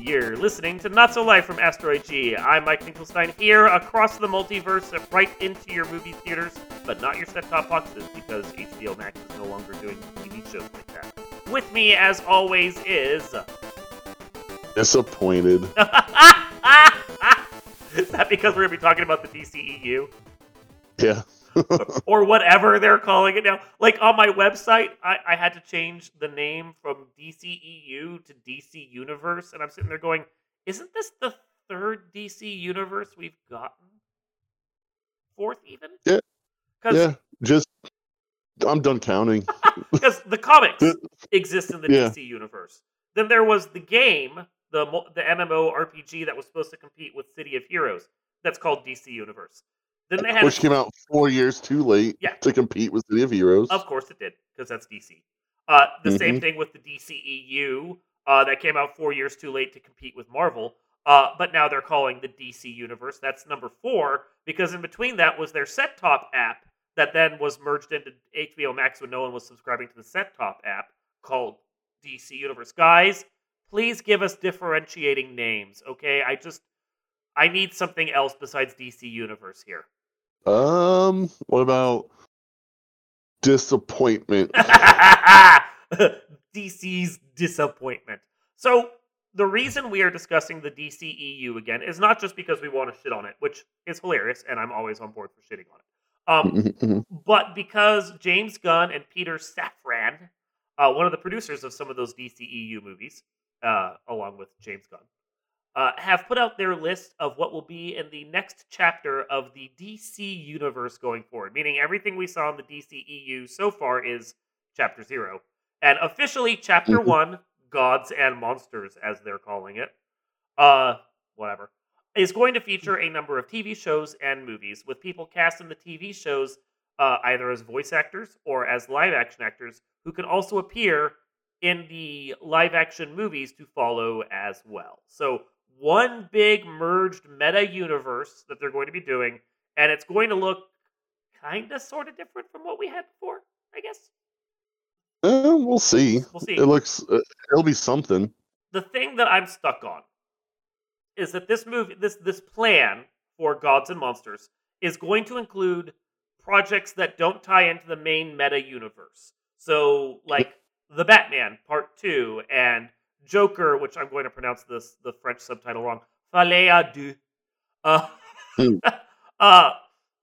You're listening to Not So Live from Asteroid G. I'm Mike Finkelstein here across the multiverse, right into your movie theaters, but not your set-top boxes because HBO Max is no longer doing TV shows like that. With me, as always, is Disappointed. is that because we're gonna be talking about the DCEU Yeah. or whatever they're calling it now? Like on my website, I, I had to change the name from DCEU to DC Universe, and I'm sitting there going, "Isn't this the third DC Universe we've gotten? Fourth, even? Yeah. Yeah. Just I'm done counting. because the comics exist in the Yeah. DC universe. Then there was the game, the the MMO RPG that was supposed to compete with City of Heroes. That's called DC Universe. Then they had, Which came out four years too late Yeah. to compete with City of Heroes. of course, it did because that's DC. Uh, the same Mm-hmm. thing with the DCEU uh, that came out four years too late to compete with Marvel. Uh, but now they're calling the DC universe. That's number four because in between that was their set top app that then was merged into HBO Max when no one was subscribing to the set top app called DC Universe. Guys, please give us differentiating names, okay? I just I need something else besides DC Universe here. Um, what about disappointment? DC's disappointment. So the reason we are discussing the DCEU again is not just because we want to shit on it, which is hilarious, and I'm always on board for shitting on it. Um, Mhm. but because James Gunn and Peter Safran, uh, one of the producers of some of those DCEU movies, uh, along with James Gunn, uh, have put out their list of what will be in the next chapter of the DC universe going forward. Meaning everything we saw in the DCEU so far is chapter zero, and officially chapter Mhm. one, Gods and Monsters, as they're calling it. Uh, whatever is going to feature a number of TV shows and movies with people cast in the TV shows uh, either as voice actors or as live action actors who can also appear in the live action movies to follow as well. So, one big merged meta universe that they're going to be doing, and it's going to look kind of sort of different from what we had before, I guess. Uh, we'll see. We'll see. It looks. Uh, it'll be something. the thing that I'm stuck on is that this movie, this this plan for Gods and Monsters is going to include projects that don't tie into the main meta universe. So, like the Batman Part Two and Joker, which I'm going to pronounce this the French subtitle wrong. Fallait à deux. Uh, Hmm. uh,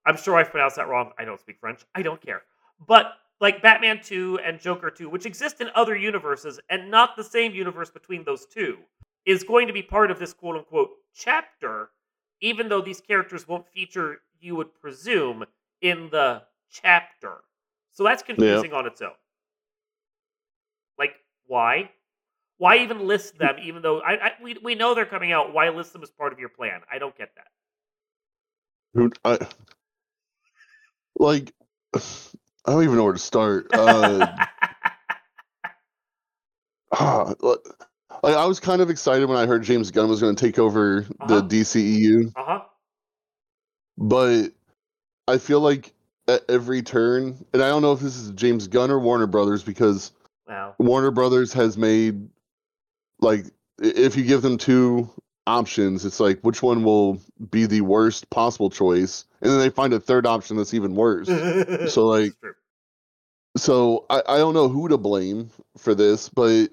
I'm sure I pronounced that wrong. I don't speak French. I don't care. But like Batman 2 and Joker 2, which exist in other universes and not the same universe between those two, is going to be part of this quote unquote chapter, even though these characters won't feature, you would presume, in the chapter. So that's confusing on its own. Like, why? Why even list them, even though I, I we, we know they're coming out? Why list them as part of your plan? I don't get that. Who? I like. I don't even know where to start. Uh, ah, like, I was kind of excited when I heard James Gunn was going to take over Uh-huh. the DCEU, uh huh. but I feel like at every turn, and I don't know if this is James Gunn or Warner Brothers because Warner Brothers has made like if you give them two options, it's like which one will be the worst possible choice, and then they find a third option that's even worse. So like, so I, I don't know who to blame for this, but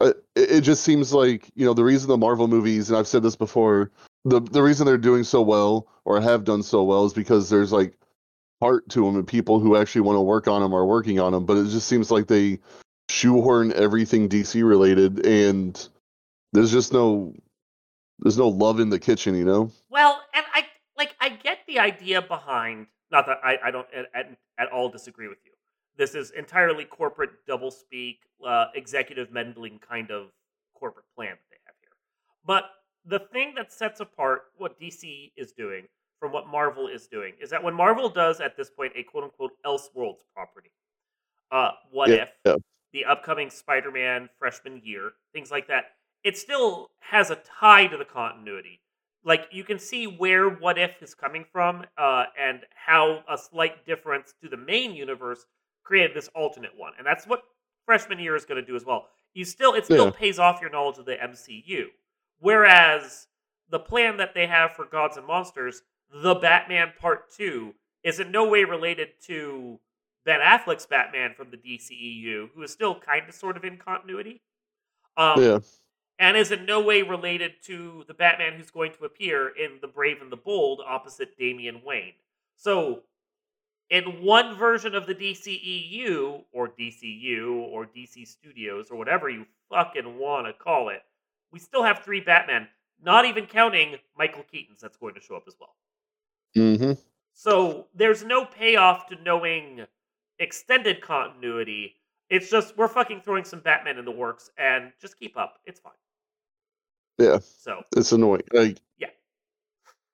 it, it just seems like you know the reason the Marvel movies, and I've said this before, the the reason they're doing so well or have done so well is because there's like heart to them and people who actually want to work on them are working on them. But it just seems like they shoehorn everything DC related, and there's just no there's no love in the kitchen, you know. Well, and I like I get the idea behind. Not that I, I don't at, at, at all disagree with you. This is entirely corporate doublespeak, uh, executive meddling kind of corporate plan that they have here. But the thing that sets apart what DC is doing from what Marvel is doing is that when Marvel does at this point a quote unquote Elseworlds property, uh, what Yeah, if yeah. The upcoming Spider-Man freshman year, things like that, it still has a tie to the continuity. Like you can see where What If is coming from, uh, and how a slight difference to the main universe created this alternate one, and that's what freshman year is going to do as well. You still it still Yeah. pays off your knowledge of the MCU. Whereas the plan that they have for Gods and Monsters, the Batman Part 2 is in no way related to Ben Affleck's Batman from the DCEU, who is still kind of sort of in continuity. Um, yeah, and is in no way related to the Batman who's going to appear in The Brave and the Bold opposite Damian Wayne. So, in one version of the DCEU, or DCU, or DC Studios, or whatever you fucking want to call it, we still have three Batmen, not even counting Michael Keaton's that's going to show up as well. hmm So, there's no payoff to knowing extended continuity. It's just, we're fucking throwing some Batman in the works, and just keep up. It's fine. Yeah. So, it's annoying. Like, Yeah.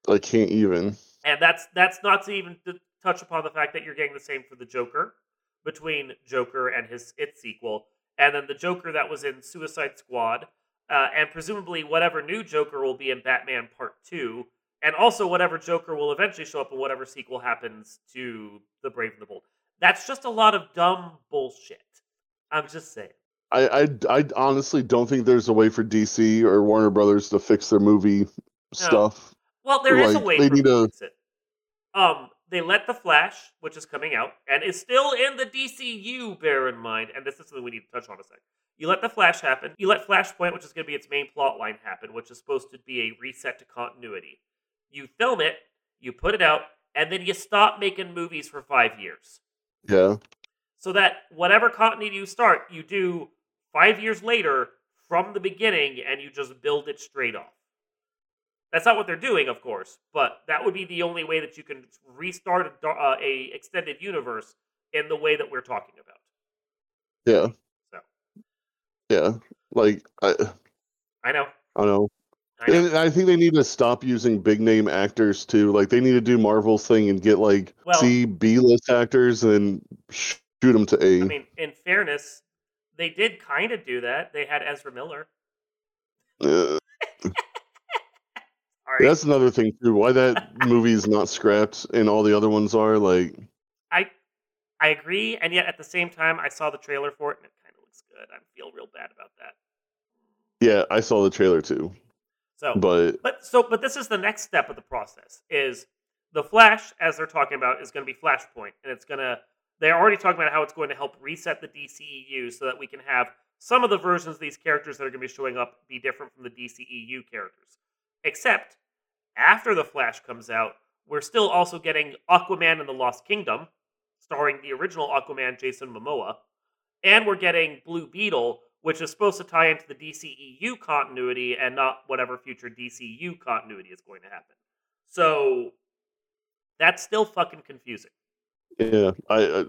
I can't even. and that's that's not to even to touch upon the fact that you're getting the same for the Joker between Joker and his it sequel, and then the Joker that was in Suicide Squad, uh, and presumably whatever new Joker will be in Batman Part Two, and also whatever Joker will eventually show up in whatever sequel happens to The Brave and the Bold. That's just a lot of dumb bullshit. I'm just saying. I, I, I honestly don't think there's a way for DC or Warner Brothers to fix their movie stuff. Well, there is a way they for need to to- fix it. Um, they let the Flash, which is coming out and is still in the DCU. Bear in mind, and this is something we need to touch on a sec. You let the Flash happen. You let Flashpoint, which is going to be its main plot line, happen, which is supposed to be a reset to continuity. You film it, you put it out, and then you stop making movies for five years Yeah. so that whatever continuity you start, you do five years later from the beginning, and you just build it straight off. That's not what they're doing, of course, but that would be the only way that you can restart a, uh, a extended universe in the way that we're talking about. Yeah. So. Yeah. Like I, I know, I know. I. And I think they need to stop using big name actors too. Like they need to do Marvel's thing and get like Well- C B list actors and shoot them to A. I mean, in fairness, they did kind of do that. They had Ezra Miller. Uh, All right, that's another thing too. Why that movie is not scrapped and all the other ones are like I I agree, and yet at the same time, I saw the trailer for it, and it kind of looks good. I feel real bad about that. yeah, I saw the trailer too. So, But But so, but this is the next step of the process. Is the Flash, as they're talking about, is going to be Flashpoint, and it's going to. They're already talking about how it's going to help reset the DCEU so that we can have some of the versions of these characters that are going to be showing up be different from the DCEU characters. Except after the Flash comes out, we're still also getting Aquaman and the Lost Kingdom, starring the original Aquaman, Jason Momoa, and we're getting Blue Beetle, which is supposed to tie into the DCEU continuity and not whatever future DCU continuity is going to happen. So that's still fucking confusing. yeah, I, I,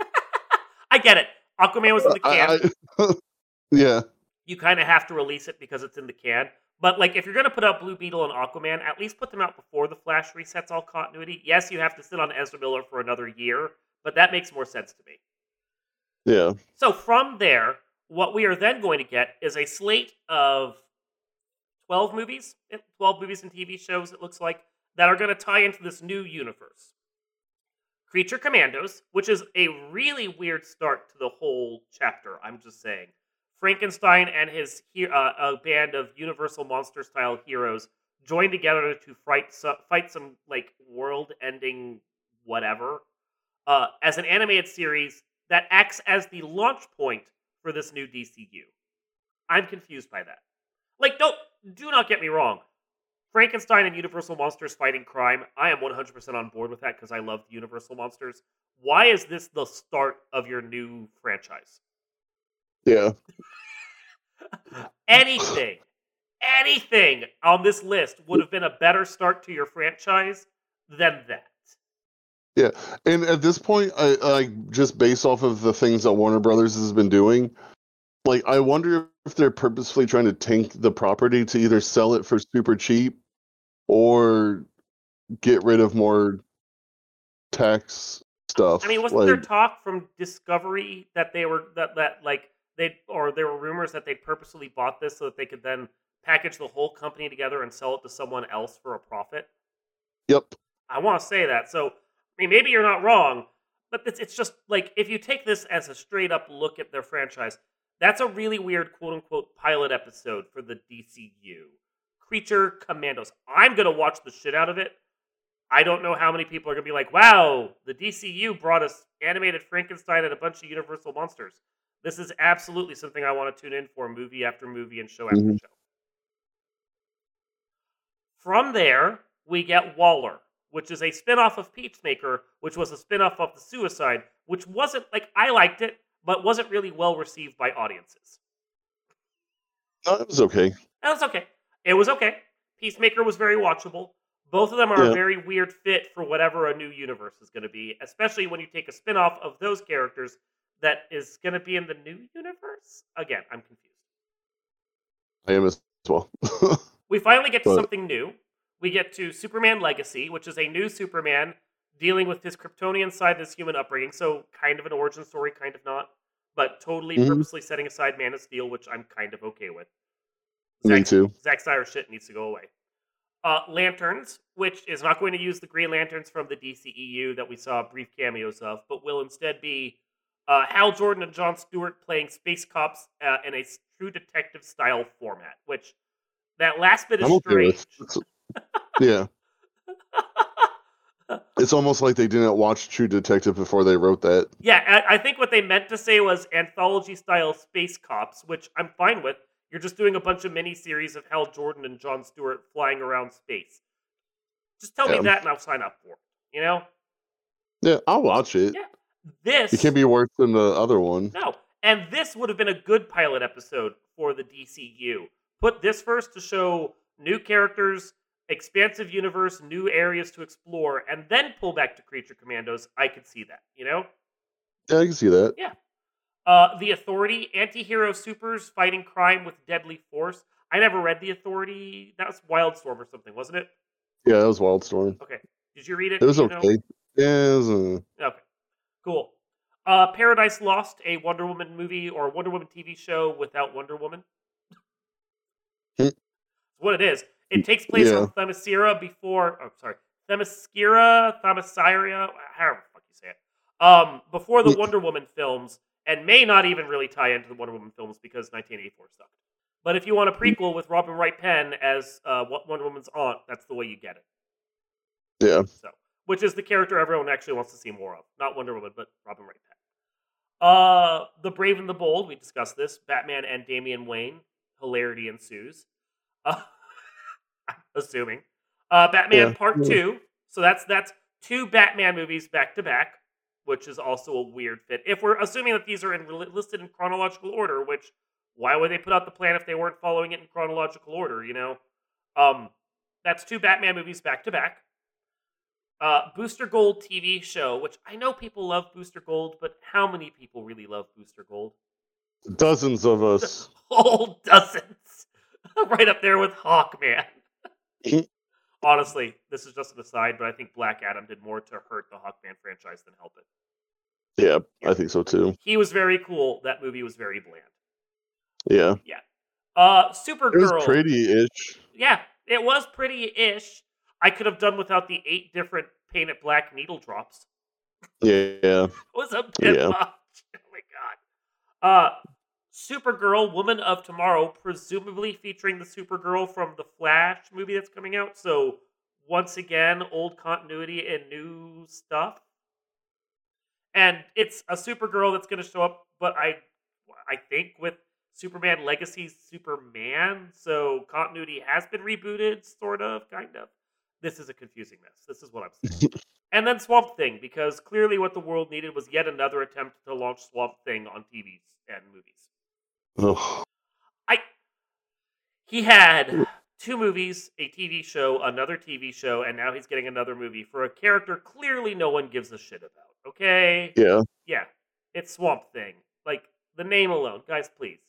I get it. Aquaman was in the can. I, I yeah, you kind of have to release it because it's in the can. But like, if you're gonna put out Blue Beetle and Aquaman, at least put them out before the Flash resets all continuity. Yes, you have to sit on Ezra Miller for another year, but that makes more sense to me. yeah, So from there, what we are then going to get is a slate of 12 movies, eh, 12 movies and TV shows, it looks like, that are going to tie into this new universe. Creature Commandos, which is a really weird start to the whole chapter, I'm just saying. Frankenstein and his uh, a band of Universal Monster style heroes join together to fight, so- fight some like world-ending whatever uh, as an animated series that acts as the launch point for this new DCU. I'm confused by that. Like, don't do not get me wrong. Frankenstein and Universal Monsters fighting crime. I am 100% on board with that because I love the Universal Monsters. Why is this the start of your new franchise? yeah. Anything, anything on this list would have been a better start to your franchise than that. Yeah, and at this point, I like just based off of the things that Warner Brothers has been doing, like I wonder if they're purposefully trying to tank the property to either sell it for super cheap or get rid of more tax stuff. I mean, wasn't there talk from Discovery that they were that that like they or there were rumors that they purposely bought this so that they could then package the whole company together and sell it to someone else for a profit? Yep. I want to say that. So, Maybe you're not wrong, but it's, it's just like if you take this as a straight up look at their franchise, that's a really weird quote unquote pilot episode for the DCU. Creature Commandos. I'm gonna watch the shit out of it. I don't know how many people are gonna be like, "Wow, the DCU brought us animated Frankenstein and a bunch of Universal monsters." This is absolutely something I want to tune in for, movie after movie and show after Mhm. show. From there, we get Waller, which is a spin-off of Peacemaker, which was a spin-off of The Suicide, which wasn't like I liked it, but wasn't really well received by audiences. No, it was okay. And was okay. It was okay. Peacemaker was very watchable. Both of them are a very weird fit for whatever a new universe is going to be, especially when you take a spin-off of those characters that is going to be in the new universe. Again, I'm confused. I am as well. We finally get to But- something new. We get to Superman Legacy, which is a new Superman dealing with his Kryptonian side and his human upbringing. So, kind of an origin story, kind of not, but totally Mhm. purposely setting aside Man of Steel, which I'm kind of okay with. Me Zack- too. Zack Snyder shit needs to go away. Uh, Lanterns, which is not going to use the Green Lanterns from the DCEU that we saw brief cameos of, but will instead be uh, Hal Jordan and John Stewart playing space cops uh, in a true detective style format. Which that last bit is I'm okay strange. with. Yeah, it's almost like they didn't watch True Detective before they wrote that. yeah, I, I think what they meant to say was anthology style space cops, which I'm fine with. You're just doing a bunch of mini series of Hal Jordan and John Stewart flying around space. Just tell me that and I'll sign up for it. You know? Yeah, I'll watch it. Yeah. This It can't be worse than the other one. No. And this would have been a good pilot episode for the DCU. Put this first to show new characters, expansive universe, new areas to explore, and then pull back to Creature Commandos. I could see that, you know? Yeah, I can see that. Yeah. Uh, the Authority, anti-hero supers fighting crime with deadly force. I never read The Authority. That was Wildstorm or something, wasn't it? Yeah, that was Wildstorm. Okay. Did you read it? It was know? okay. Yeah, it was, uh, Okay, cool. Uh, Paradise Lost, a Wonder Woman movie or Wonder Woman TV show without Wonder Woman. Hmm. What it is. It takes place Yeah. on Themyscira before. Oh, sorry, Themyscira, Themyscira, however the fuck you say it. Um, before the Hmm. Wonder Woman films, and may not even really tie into the Wonder Woman films because 1984 sucked. But if you want a Hmm. prequel with Robin Wright Penn as uh, Wonder Woman's aunt, that's the way you get it. yeah. So, which is the character everyone actually wants to see more of. Not Wonder Woman, but Robin Wright Penn. Uh, The Brave and the Bold, we discussed this. Batman and Damian Wayne. Hilarity ensues. Uh, assuming. Uh, Batman Yeah. Part. 2. So that's that's two Batman movies back to back, which is also a weird fit. If we're assuming that these are in, listed in chronological order, which why would they put out the plan if they weren't following it in chronological order, you know? Um, that's two Batman movies back to back. Uh, Booster Gold TV show, which I know people love Booster Gold, but how many people really love Booster Gold? Dozens of us. Whole dozens. right up there with Hawkman. Honestly, this is just an aside, but I think Black Adam did more to hurt the Hawkman franchise than help it. Yeah, I think so too. He was very cool. That movie was very bland. Yeah. Yeah. Uh, Supergirl. It was pretty ish. Yeah, it was pretty-ish. I could have done without the eight different painted black needle drops. Yeah. It was a bit Yeah. much. Oh my god. Uh Supergirl, Woman of Tomorrow, presumably featuring the Supergirl from the Flash movie that's coming out. So once again, old continuity and new stuff. And it's a Supergirl that's going to show up, but I, I think with Superman Legacy Superman, so continuity has been rebooted, sort of, kind of. This is a confusing mess. This is what I'm saying. And then Swamp Thing, because clearly what the world needed was yet another attempt to launch Swamp Thing on TVs and movies. Ugh. I He had two movies, a TV show, another TV show, and now he's getting another movie for a character clearly no one gives a shit about. Okay? Yeah. Yeah. It's Swamp Thing. Like the name alone, guys, please.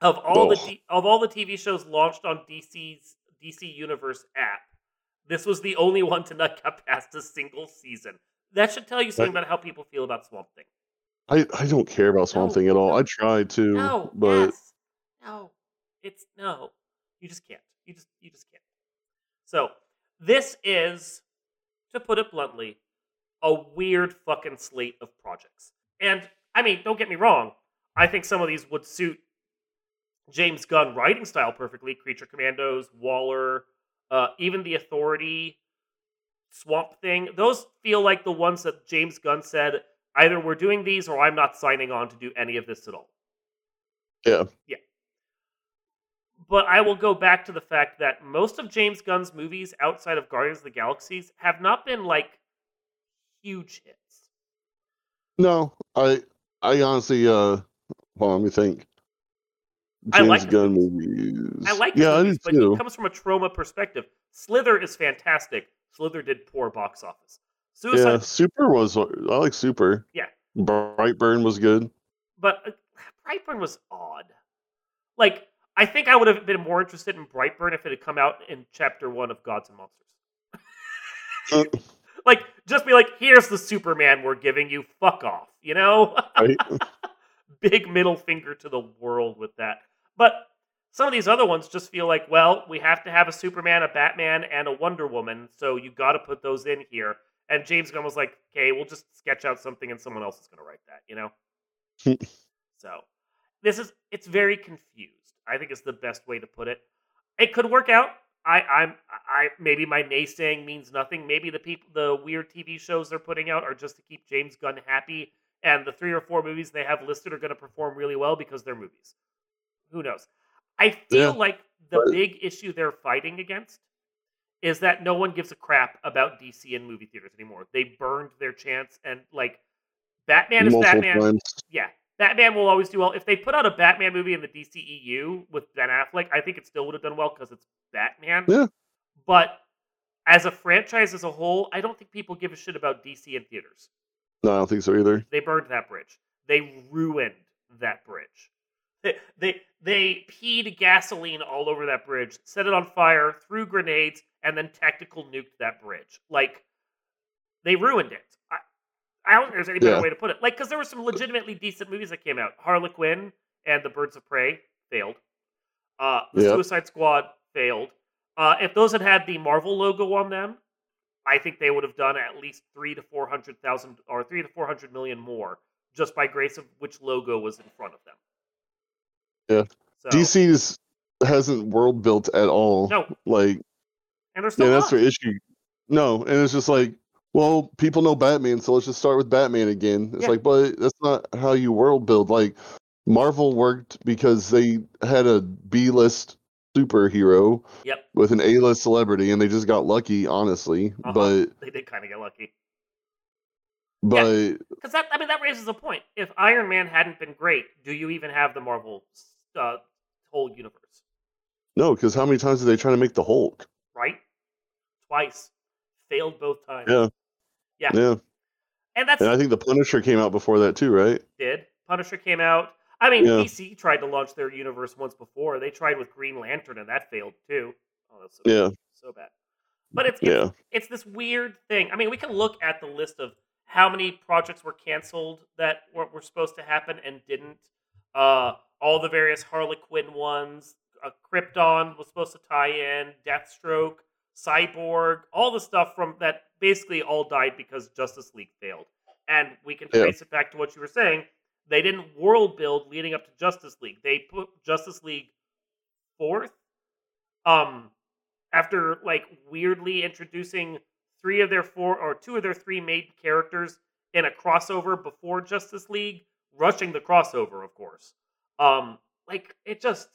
Of all the Oh. of all the TV shows launched on DC's DC Universe app, this was the only one to not get past a single season. That should tell you something about how people feel about Swamp Thing. I, I don't care about Swamp No, Thing at all. no. I tried to, No, but yes, no, it's no. You just can't. You just you just can't. So this is, to put it bluntly, a weird fucking slate of projects. And I mean, don't get me wrong, I think some of these would suit James Gunn writing style perfectly. Creature Commandos, Waller, uh, even The Authority, Swamp Thing. Those feel like the ones that James Gunn said either we're doing these or I'm not signing on to do any of this at all. Yeah. Yeah. But I will go back to the fact that most of James Gunn's movies outside of Guardians of the Galaxies have not been like huge hits. No, I I honestly uh hold on, let me think. I James like his Gunn movies. I like yeah, movies, I but do he comes from a Troma perspective. Slither is fantastic. Slither did poor box office. Suicide, Yeah, Super was I like Super. Yeah. Brightburn was good. but uh, Brightburn was odd. Like, I think I would have been more interested in Brightburn if it had come out in chapter one of Gods and Monsters. Uh, Like, just be like, here's the Superman we're giving you. Fuck off. You know? right? Big middle finger to the world with that. But some of these other ones just feel like, well, we have to have a Superman, a Batman, and a Wonder Woman, so you got to put those in here. And James Gunn was like, okay, we'll just sketch out something and someone else is going to write that, you know? so this is, it's very confused. I think it's the best way to put it. It could work out. I, I'm, I maybe my naysaying means nothing. Maybe the people, the weird TV shows they're putting out are just to keep James Gunn happy, and the three or four movies they have listed are going to perform really well because they're movies. Who knows? I feel Yeah, like the big issue they're fighting against is that no one gives a crap about DC in movie theaters anymore. They burned their chance, and like Batman is Multiple Batman. times. Yeah, Batman will always do well. If they put out a Batman movie in the DCEU with Ben Affleck, I think it still would have done well because it's Batman. Yeah. But as a franchise as a whole, I don't think people give a shit about DC in theaters. No, I don't think so either. They burned that bridge. They ruined that bridge. They they they peed gasoline all over that bridge, set it on fire, threw grenades, and then tactical nuked that bridge. Like they ruined it. I, I don't think there's any better Yeah. way to put it. Like because there were some legitimately decent movies that came out. Harley Quinn and The Birds of Prey failed. Uh. Suicide Squad failed. Uh, if those had had the Marvel logo on them, I think they would have done at least three to four hundred thousand or three to four hundred million more just by grace of which logo was in front of them. Yeah. So, DC's hasn't world built at all. No. Like and they're still yeah, that's their issue. No, and it's just like, well, people know Batman, so let's just start with Batman again. It's Yeah. like, but that's not how you world build. Like Marvel worked because they had a B list superhero Yep, with an A list celebrity, and they just got lucky, honestly. Uh-huh. But they did kind of get lucky but because that I mean that raises a point. If Iron Man hadn't been great, do you even have the Marvel uh, whole universe? no, because how many times did they try to make the Hulk? Right, twice, failed both times. Yeah. Yeah. Yeah, and that's and I think the Punisher came out before that too, right? did. Punisher came out. I mean, Yeah. DC tried to launch their universe once before. They tried with Green Lantern, and that failed too. Oh, that's so, Yeah, so bad. But it's, it's yeah, it's this weird thing. I mean, we can look at the list of how many projects were canceled that were, were supposed to happen and didn't. Uh, all the various Harley Quinn ones. Uh, Krypton was supposed to tie in. Deathstroke, Cyborg, all the stuff from that basically all died because Justice League failed. And we can Yeah. trace it back to what you were saying. They didn't world build leading up to Justice League. They put Justice League fourth. Um, after like weirdly introducing three of their four or two of their three main characters in a crossover before Justice League, rushing the crossover, of course. Um, like it just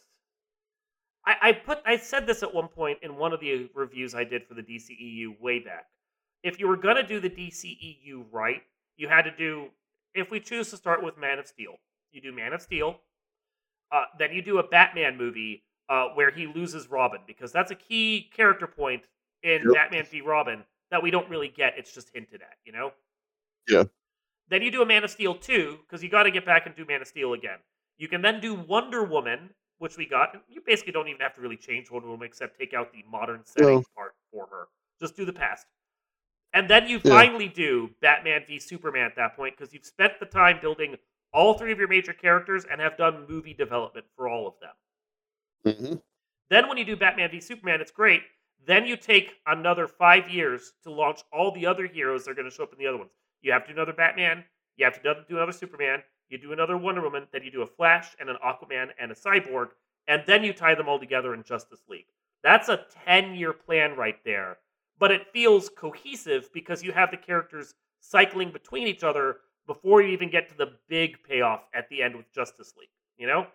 I, I put I said this at one point in one of the reviews I did for the DCEU way back. If you were gonna do the DCEU right, you had to do if we choose to start with Man of Steel, you do Man of Steel, uh, then you do a Batman movie uh, where he loses Robin because that's a key character point in Yep. Batman v Robin that we don't really get. It's just hinted at, you know. Yeah. Then you do a Man of Steel two because you got to get back and do Man of Steel again. You can then do Wonder Woman, which we got. You basically don't even have to really change Wonder Woman except take out the modern setting No. part for her. Just do the past. And then you Yeah. finally do Batman v Superman at that point because you've spent the time building all three of your major characters and have done movie development for all of them. hmm Then when you do Batman v Superman, it's great. Then you take another five years to launch all the other heroes that are going to show up in the other ones. You have to do another Batman. You have to do another Superman. You do another Wonder Woman. Then you do a Flash and an Aquaman and a Cyborg, and then you tie them all together in Justice League. That's a ten-year plan right there. But it feels cohesive because you have the characters cycling between each other before you even get to the big payoff at the end with Justice League. You know?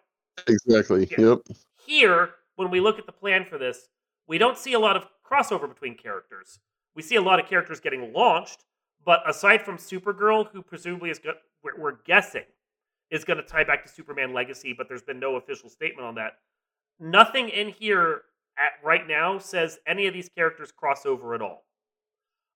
Exactly. Yeah. Yep. Here, when we look at the plan for this, we don't see a lot of crossover between characters. We see a lot of characters getting launched, but aside from Supergirl, who presumably is go- we're guessing is going to tie back to Superman Legacy, but there's been no official statement on that. Nothing in here at right now says any of these characters cross over at all.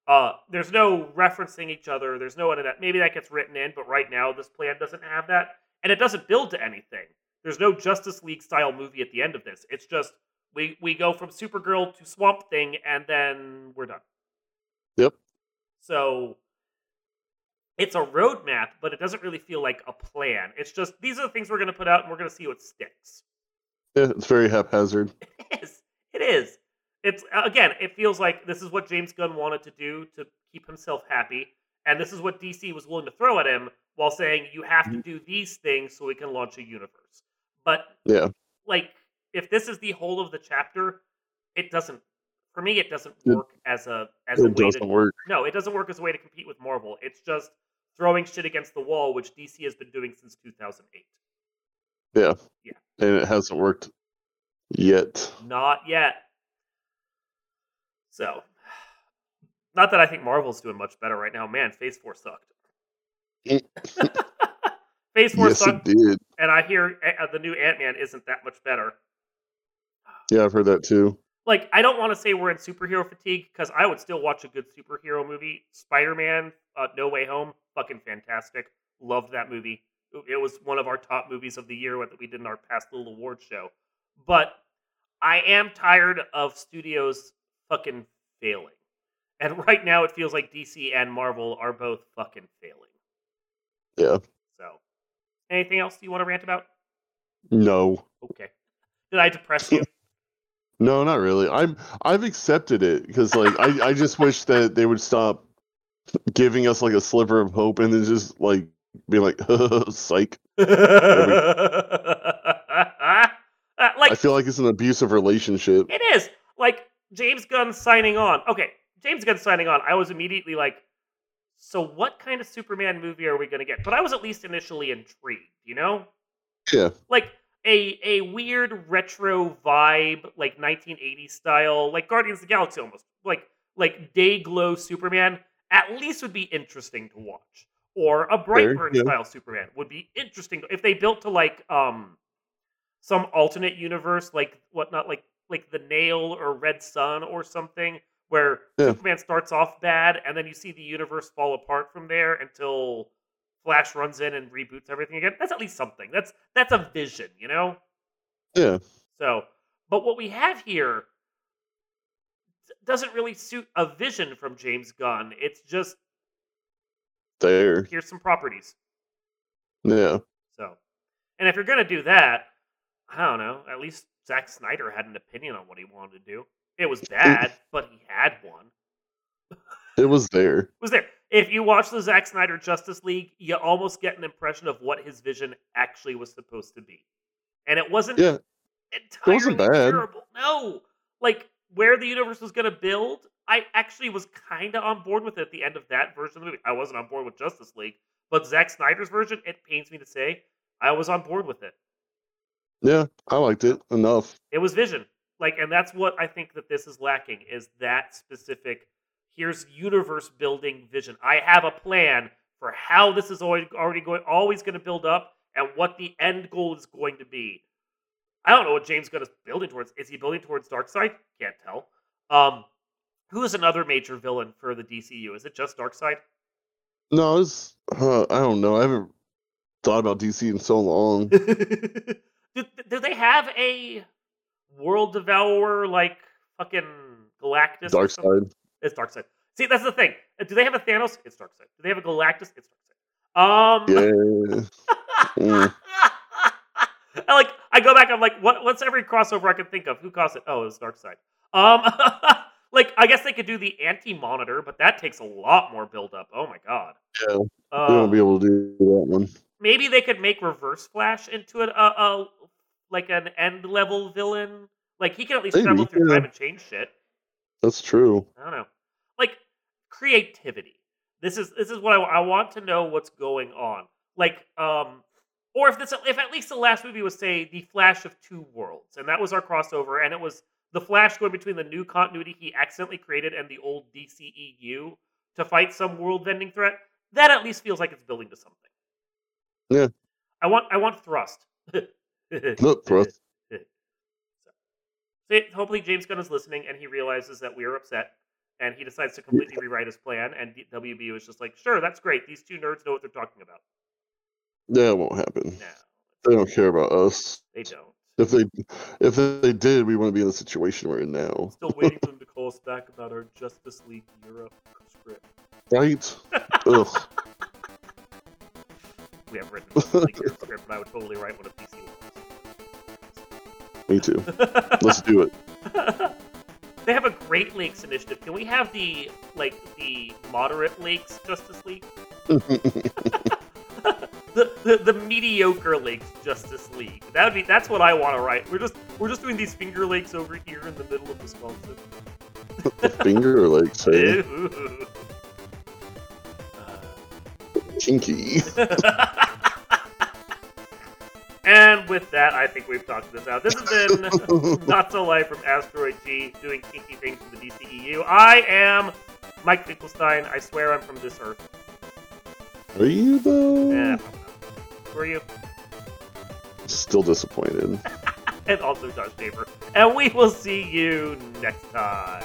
Uh, there's no referencing each other. There's no one of that. Maybe that gets written in, but right now this plan doesn't have that, and it doesn't build to anything. There's no Justice League style movie at the end of this. It's just we we go from Supergirl to Swamp Thing, and then we're done. Yep. So it's a roadmap, but it doesn't really feel like a plan. It's just these are the things we're going to put out, and we're going to see what sticks. Yeah, it's very haphazard. It is. It is. It's again. It feels like this is what James Gunn wanted to do to keep himself happy, and this is what DC was willing to throw at him while saying you have to mm-hmm. do these things so we can launch a universe. But Yeah. like, if this is the whole of the chapter, it doesn't. For me, it doesn't It- work as a as a It way doesn't to work. no, it doesn't work as a way to compete with Marvel. It's just throwing shit against the wall, which DC has been doing since 2008. Yeah. Yeah. And it hasn't worked yet. Not yet. So, not that I think Marvel's doing much better right now. Man, Phase 4 sucked. Phase 4 yes, it sucked, did. and I hear uh, the new Ant Man isn't that much better. Yeah, I've heard that too. Like, I don't want to say we're in superhero fatigue because I would still watch a good superhero movie. Spider Man, uh, No Way Home, fucking fantastic. Loved that movie. It was one of our top movies of the year that we did in our past little award show. But I am tired of studios fucking failing. And right now it feels like DC and Marvel are both fucking failing. Yeah. So, anything else you want to rant about? No. Okay. Did I depress you? No, not really. I'm I've accepted it because like I, I just wish that they would stop giving us like a sliver of hope and then just like be like psych. Like I feel like it's an abusive relationship. it is like James Gunn signing on. Okay, James Gunn signing on. I was immediately like, so what kind of Superman movie are we going to get? But I was at least initially intrigued. You know, Yeah. like a a weird retro vibe, like 1980s style, like Guardians of the Galaxy almost, like like day glow Superman. At least would be interesting to watch. Or a Brightburn style Superman would be interesting if they built to like um some alternate universe, like whatnot, like like the Nail or Red Son or something, where Yeah. Superman starts off bad and then you see the universe fall apart from there until Flash runs in and reboots everything again. That's at least something. That's that's a vision, you know. Yeah. So, but what we have here doesn't really suit a vision from James Gunn. It's just There. here's some properties. Yeah. So, and if you're gonna do that, I don't know. At least Zack Snyder had an opinion on what he wanted to do. It was bad, but he had one. It was there. It was there. If you watch the Zack Snyder Justice League, you almost get an impression of what his vision actually was supposed to be, and it wasn't Yeah. entirely wasn't bad. terrible. No, like where the universe was going to build, I actually was kind of on board with it at the end of that version of the movie. I wasn't on board with Justice League, but Zack Snyder's version, it pains me to say, I was on board with it. Yeah. I liked it enough. It was vision, like, and that's what I think that this is lacking is that specific. Here's universe building vision. I have a plan for how this is always already going, always going to build up, and what the end goal is going to be. I don't know what James Gunn is building towards. Is he building towards Darkseid? Can't tell. Um, who is another major villain for the DCU? Is it just Darkseid? No, it's uh, I don't know. I haven't thought about DC in so long. do, do they have a world devourer like fucking Galactus? or Darkseid. It's Darkseid. See, that's the thing. Do they have a Thanos? It's Darkseid. Do they have a Galactus? It's Darkseid. Um, Yeah. I like. I go back. I'm like, what? What's every crossover I can think of? Who caused it? Oh, it's Darkseid. Um, like I guess they could do the anti-monitor, but that takes a lot more build up. Oh my god. Yeah, Uh, they won't be able to do that one. maybe they could make Reverse Flash into a, a, a like an end level villain. Like he can at least Maybe, travel through yeah. time and change shit. That's true. I don't know. Like creativity. This is this is what I, I want to know what's going on. Like um or if this if at least the last movie was say the Flash of Two Worlds and that was our crossover and it was the Flash going between the new continuity he accidentally created and the old DCEU to fight some world-ending threat. That at least feels like it's building to something. Yeah. I want I want thrust. Look, thrust. So hopefully James Gunn is listening and he realizes that we are upset and he decides to completely rewrite his plan and D- WB is just like, sure, that's great. These two nerds know what they're talking about. Yeah, it won't happen. No, They don't care about us. they don't. If they if they did, we wouldn't be in the situation we're in now. Still waiting for them to call us back about our Justice League Europe script. Right? Ugh. We have written a League Europe script, but I would totally write one of DC Me too. Let's do it. they have a Great Lakes initiative. Can we have the like the moderate lakes Justice League? the, the the mediocre lakes Justice League. That would be that's what I want to write. We're just we're just doing these finger lakes over here in the middle of Wisconsin. Finger lakes, say Ew. kinky. With that, I think we've talked this out. This has been Not So Live from Asteroid G, doing kinky things in the DCEU. I am Mike Finkelstein. I swear I'm from this earth. Are you though? Yeah. Who are you? Still disappointed. And also Josh Tabor. And we will see you next time.